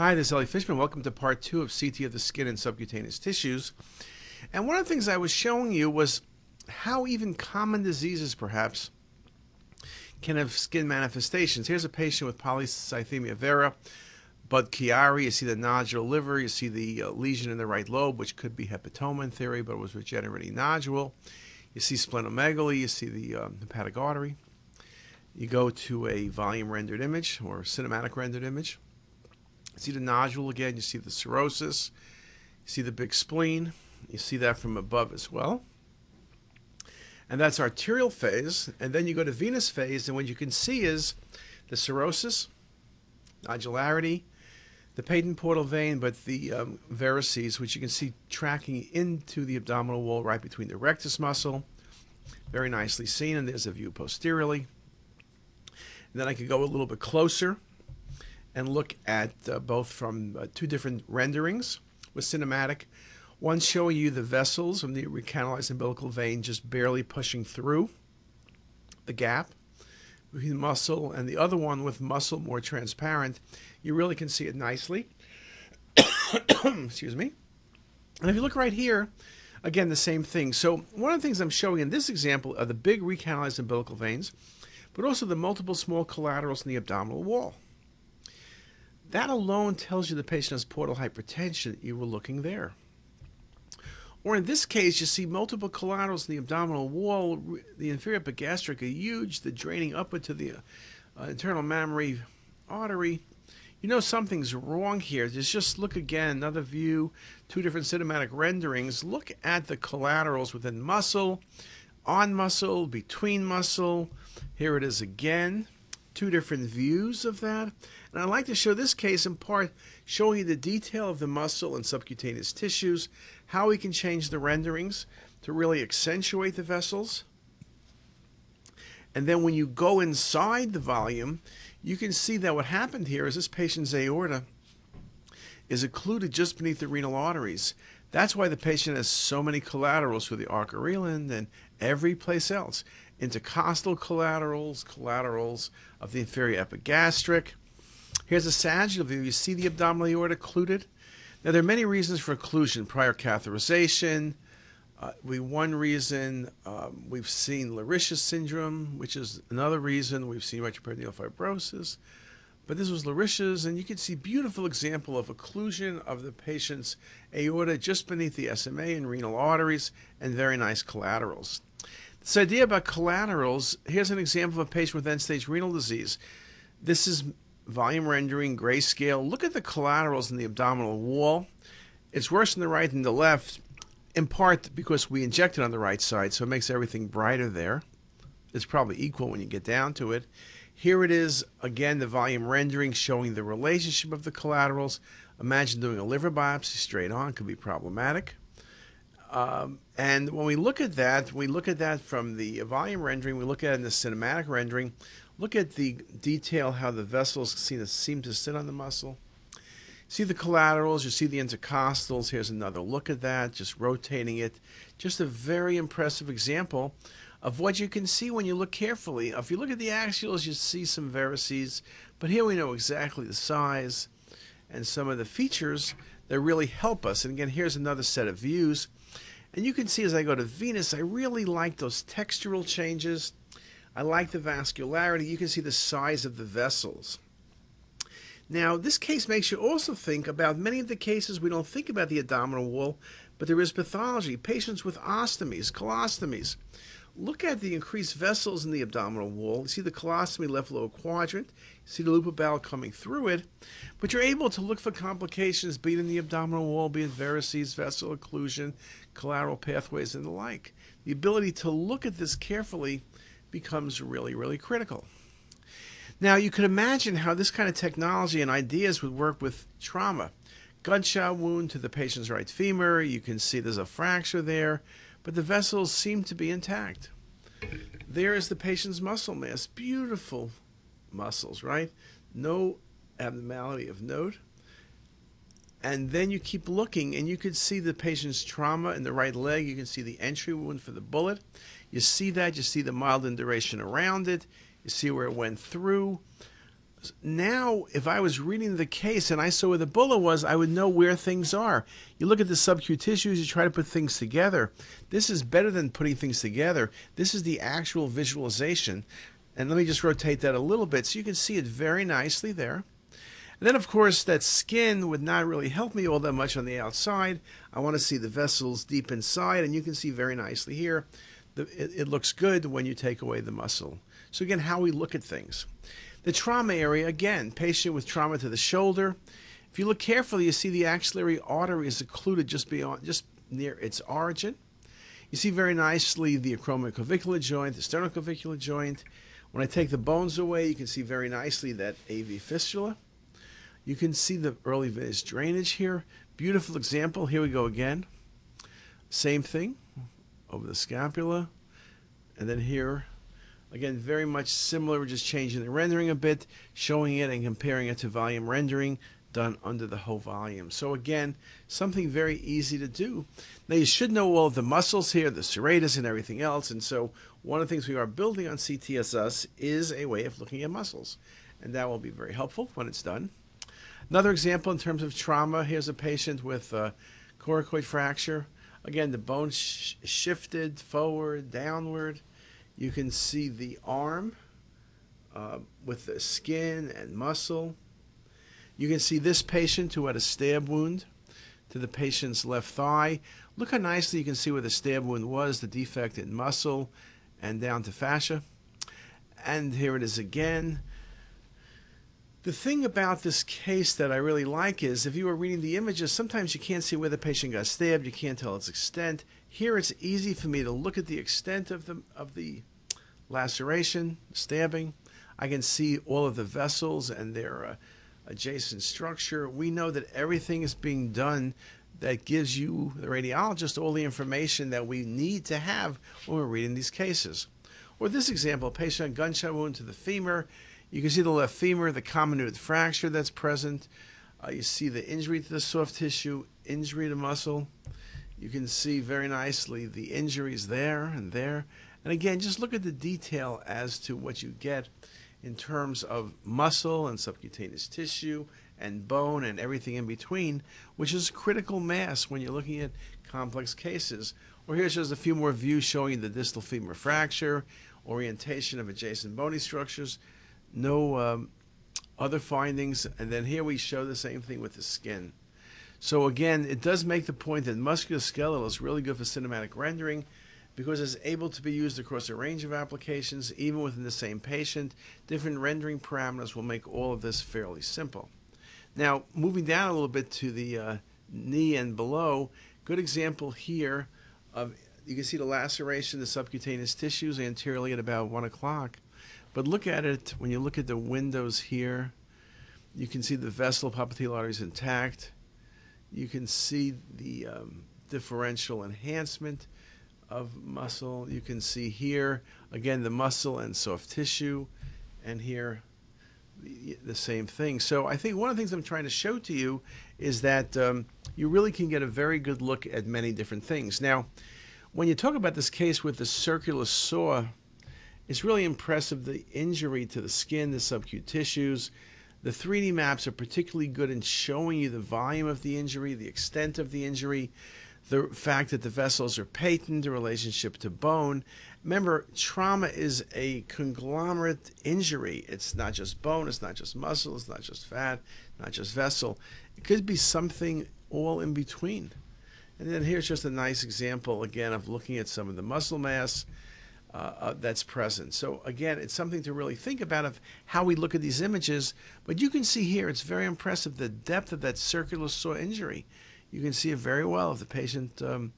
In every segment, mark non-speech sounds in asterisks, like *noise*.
Hi, this is Elliot Fishman. Welcome to part two of CT of the skin and subcutaneous tissues. And one of the things I was showing you was how even common diseases, perhaps, can have skin manifestations. Here's a patient with polycythemia vera, Budd-Chiari. You see the nodular liver, you see the uh, lesion in the right lobe, which could be hepatoma in theory, but it was regenerating nodule. You see splenomegaly, you see the um, hepatic artery. You go to a volume rendered image or cinematic rendered image. See the nodule again, you see the cirrhosis, you see the big spleen, you see that from above as well. And that's arterial phase. And then you go to venous phase, and what you can see is the cirrhosis, nodularity, the patent portal vein, but the um, varices, which you can see tracking into the abdominal wall right between the rectus muscle. Very nicely seen, and there's a view posteriorly. And then I could go a little bit closer and look at uh, both from uh, two different renderings with cinematic. One showing you the vessels from the recanalized umbilical vein just barely pushing through the gap between muscle, and the other one with muscle more transparent. You really can see it nicely. *coughs* Excuse me. And if you look right here, again, the same thing. So, one of the things I'm showing in this example are the big recanalized umbilical veins, but also the multiple small collaterals in the abdominal wall. That alone tells you the patient has portal hypertension. You were looking there. Or in this case, you see multiple collaterals in the abdominal wall. The inferior epigastric are huge. They're draining upward to the uh, internal mammary artery. You know something's wrong here. Just, just look again, another view, two different cinematic renderings. Look at the collaterals within muscle, on muscle, between muscle. Here it is again two different views of that. And I'd like to show this case in part showing you the detail of the muscle and subcutaneous tissues, how we can change the renderings to really accentuate the vessels. And then when you go inside the volume, you can see that what happened here is this patient's aorta is occluded just beneath the renal arteries. That's why the patient has so many collaterals for the arc and every place else. Intercostal collaterals, collaterals of the inferior epigastric. Here's a sagittal view. You see the abdominal aorta occluded? Now, there are many reasons for occlusion prior catheterization. Uh, we one reason um, we've seen Leriche's syndrome, which is another reason we've seen retroperitoneal fibrosis. But this was Leriche's, and you can see beautiful example of occlusion of the patient's aorta just beneath the SMA and renal arteries, and very nice collaterals. This idea about collaterals, here's an example of a patient with end-stage renal disease. This is volume rendering, grayscale. Look at the collaterals in the abdominal wall. It's worse on the right than the left, in part because we injected on the right side, so it makes everything brighter there. It's probably equal when you get down to it. Here it is, again, the volume rendering showing the relationship of the collaterals. Imagine doing a liver biopsy straight on, could be problematic. Um, and when we look at that, we look at that from the volume rendering, we look at it in the cinematic rendering, look at the detail how the vessels seem to, seem to sit on the muscle. See the collaterals, you see the intercostals. Here's another look at that, just rotating it. Just a very impressive example of what you can see when you look carefully. If you look at the axials, you see some varices, but here we know exactly the size and some of the features that really help us. And again, here's another set of views. And you can see as I go to venous, I really like those textural changes. I like the vascularity. You can see the size of the vessels. Now, this case makes you also think about many of the cases we don't think about the abdominal wall, but there is pathology. Patients with ostomies, colostomies. Look at the increased vessels in the abdominal wall. You see the colostomy left lower quadrant. You see the loop of bowel coming through it. But you're able to look for complications, be it in the abdominal wall, be it varices, vessel occlusion, collateral pathways, and the like. The ability to look at this carefully becomes really, really critical. Now, you could imagine how this kind of technology and ideas would work with trauma. Gunshot wound to the patient's right femur. You can see there's a fracture there but the vessels seem to be intact. There is the patient's muscle mass. Beautiful muscles, right? No abnormality of note. And then you keep looking, and you can see the patient's trauma in the right leg. You can see the entry wound for the bullet. You see that. You see the mild induration around it. You see where it went through. now if I was reading the case and I saw where the bullet was, I would know where things are. You look at the subcutaneous tissues, you try to put things together. This is better than putting things together. This is the actual visualization. And let me just rotate that a little bit so you can see it very nicely there. And then, of course, that skin would not really help me all that much on the outside. I want to see the vessels deep inside, and you can see very nicely here. The, it, it looks good when you take away the muscle. So again, how we look at things. The trauma area, again, patient with trauma to the shoulder. If you look carefully, you see the axillary artery is occluded just beyond, just near its origin. You see very nicely the acromioclavicular joint, the sternoclavicular joint. When I take the bones away, you can see very nicely that AV fistula. You can see the early venous drainage here. Beautiful example. Here we go again. Same thing over the scapula. And then here Again, very much similar, we're just changing the rendering a bit, showing it and comparing it to volume rendering done under the whole volume. So again, something very easy to do. Now you should know all the muscles here, the serratus and everything else. And so one of the things we are building on CTisus is a way of looking at muscles. And that will be very helpful when it's done. Another example in terms of trauma, here's a patient with a coracoid fracture. Again, the bone sh shifted forward, downward. You can see the arm uh, with the skin and muscle. You can see this patient who had a stab wound to the patient's left thigh. Look how nicely you can see where the stab wound was, the defect in muscle and down to fascia. And here it is again. The thing about this case that I really like is if you were reading the images, sometimes you can't see where the patient got stabbed, you can't tell its extent. Here it's easy for me to look at the extent of the of the laceration, stabbing. I can see all of the vessels and their uh, adjacent structure. We know that everything is being done that gives you, the radiologist, all the information that we need to have when we're reading these cases. Or this example, patient gunshot wound to the femur. You can see the left femur, the comminuted fracture that's present. Uh, you see the injury to the soft tissue, injury to muscle. You can see very nicely the injuries there and there. And again, just look at the detail as to what you get in terms of muscle and subcutaneous tissue and bone and everything in between, which is critical mass when you're looking at complex cases. Or here's just a few more views showing the distal femur fracture, orientation of adjacent bony structures, no um, other findings. And then here we show the same thing with the skin. So again, it does make the point that musculoskeletal is really good for cinematic rendering because it's able to be used across a range of applications, even within the same patient. Different rendering parameters will make all of this fairly simple. Now, moving down a little bit to the uh, knee and below, good example here of you can see the laceration, the subcutaneous tissues anteriorly at about 1 o'clock. But look at it when you look at the windows here. You can see the vessel popliteal arteries intact. You can see the um, differential enhancement of muscle. You can see here, again, the muscle and soft tissue, and here the, the same thing. So I think one of the things I'm trying to show to you is that um, you really can get a very good look at many different things. Now, when you talk about this case with the circular saw, it's really impressive the injury to the skin, the subcutaneous tissues. The 3D maps are particularly good in showing you the volume of the injury, the extent of the injury, the fact that the vessels are patent, the relationship to bone. Remember, trauma is a conglomerate injury. It's not just bone, it's not just muscle, it's not just fat, not just vessel. It could be something all in between. And then here's just a nice example again of looking at some of the muscle mass uh, uh, that's present. So again, it's something to really think about of how we look at these images. But you can see here, it's very impressive the depth of that circular saw injury you can see it very well if the patient. Um,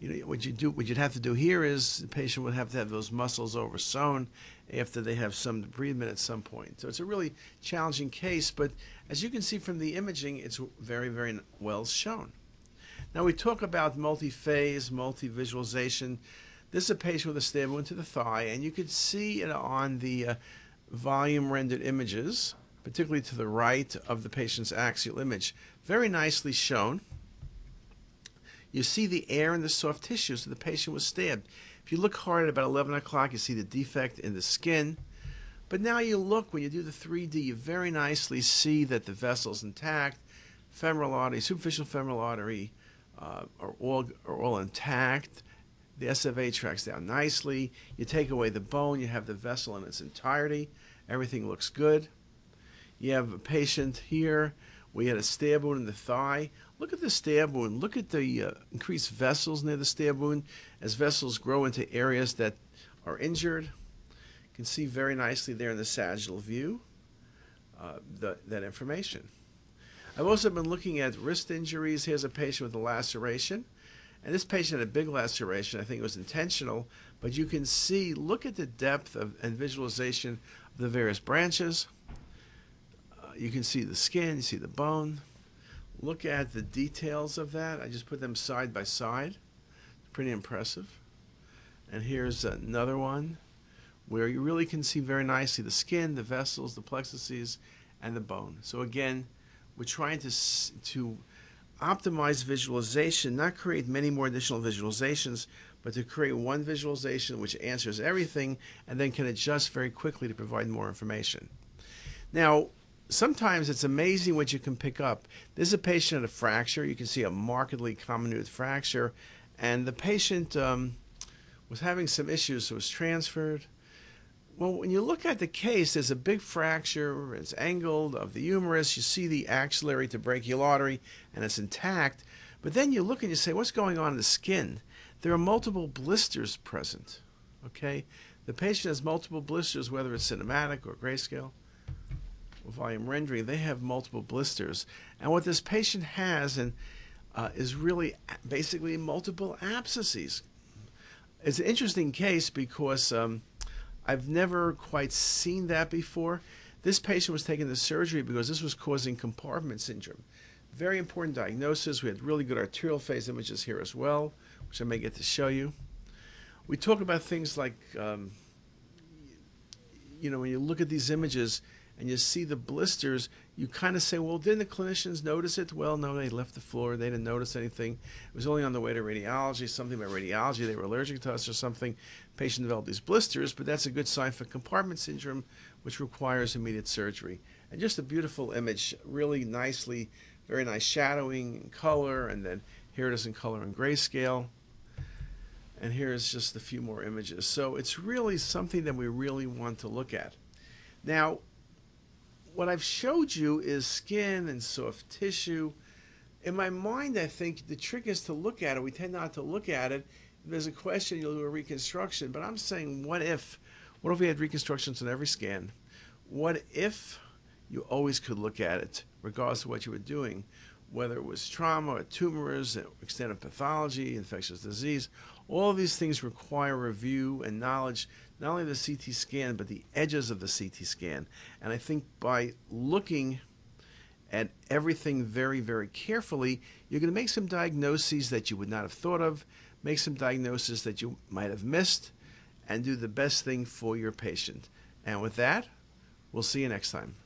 you know what you do. What you'd have to do here is the patient would have to have those muscles oversewn after they have some debridement at some point. So it's a really challenging case, but as you can see from the imaging, it's very, very well shown. Now we talk about multi-phase, multi-visualization. This is a patient with a stab wound to the thigh, and you can see it on the uh, volume rendered images, particularly to the right of the patient's axial image. Very nicely shown. You see the air in the soft tissues so the patient was stabbed. If you look hard at about 11 o'clock, you see the defect in the skin. But now you look, when you do the 3D, you very nicely see that the vessel's intact, femoral artery, superficial femoral artery uh, are, all, are all intact. The SFA tracks down nicely. You take away the bone, you have the vessel in its entirety. Everything looks good. You have a patient here. We had a stab wound in the thigh. Look at the stab wound. Look at the uh, increased vessels near the stab wound as vessels grow into areas that are injured. You can see very nicely there in the sagittal view uh, the, that information. I've also been looking at wrist injuries. Here's a patient with a laceration. And this patient had a big laceration. I think it was intentional. But you can see, look at the depth of, and visualization of the various branches. Uh, you can see the skin, you see the bone. Look at the details of that. I just put them side by side. Pretty impressive. And here's another one where you really can see very nicely the skin, the vessels, the plexuses, and the bone. So again, we're trying to to optimize visualization, not create many more additional visualizations, but to create one visualization which answers everything and then can adjust very quickly to provide more information. Now, sometimes it's amazing what you can pick up. This is a patient at a fracture. You can see a markedly comminuted fracture, and the patient um, was having some issues, so was transferred. Well, when you look at the case, there's a big fracture. It's angled of the humerus. You see the axillary to brachial artery, and it's intact. But then you look and you say, what's going on in the skin? There are multiple blisters present. Okay, the patient has multiple blisters, whether it's cinematic or grayscale or volume rendering. They have multiple blisters, and what this patient has and uh, is really basically multiple abscesses. It's an interesting case because. Um, I've never quite seen that before. This patient was taken to surgery because this was causing compartment syndrome. Very important diagnosis. We had really good arterial phase images here as well, which I may get to show you. We talk about things like, um, you know, when you look at these images, and you see the blisters, you kind of say, well, didn't the clinicians notice it? Well, no, they left the floor. They didn't notice anything. It was only on the way to radiology, something about radiology. They were allergic to us or something. Patient developed these blisters, but that's a good sign for compartment syndrome, which requires immediate surgery. And just a beautiful image, really nicely, very nice shadowing and color, and then here it is in color and grayscale. And here's just a few more images. So it's really something that we really want to look at. Now, what I've showed you is skin and soft tissue. In my mind, I think the trick is to look at it. We tend not to look at it. If there's a question, you'll do a reconstruction. But I'm saying, what if? What if we had reconstructions on every scan? What if you always could look at it, regardless of what you were doing, whether it was trauma or tumors, extent of pathology, infectious disease? All these things require review and knowledge not only the CT scan, but the edges of the CT scan. And I think by looking at everything very, very carefully, you're going to make some diagnoses that you would not have thought of, make some diagnoses that you might have missed, and do the best thing for your patient. And with that, we'll see you next time.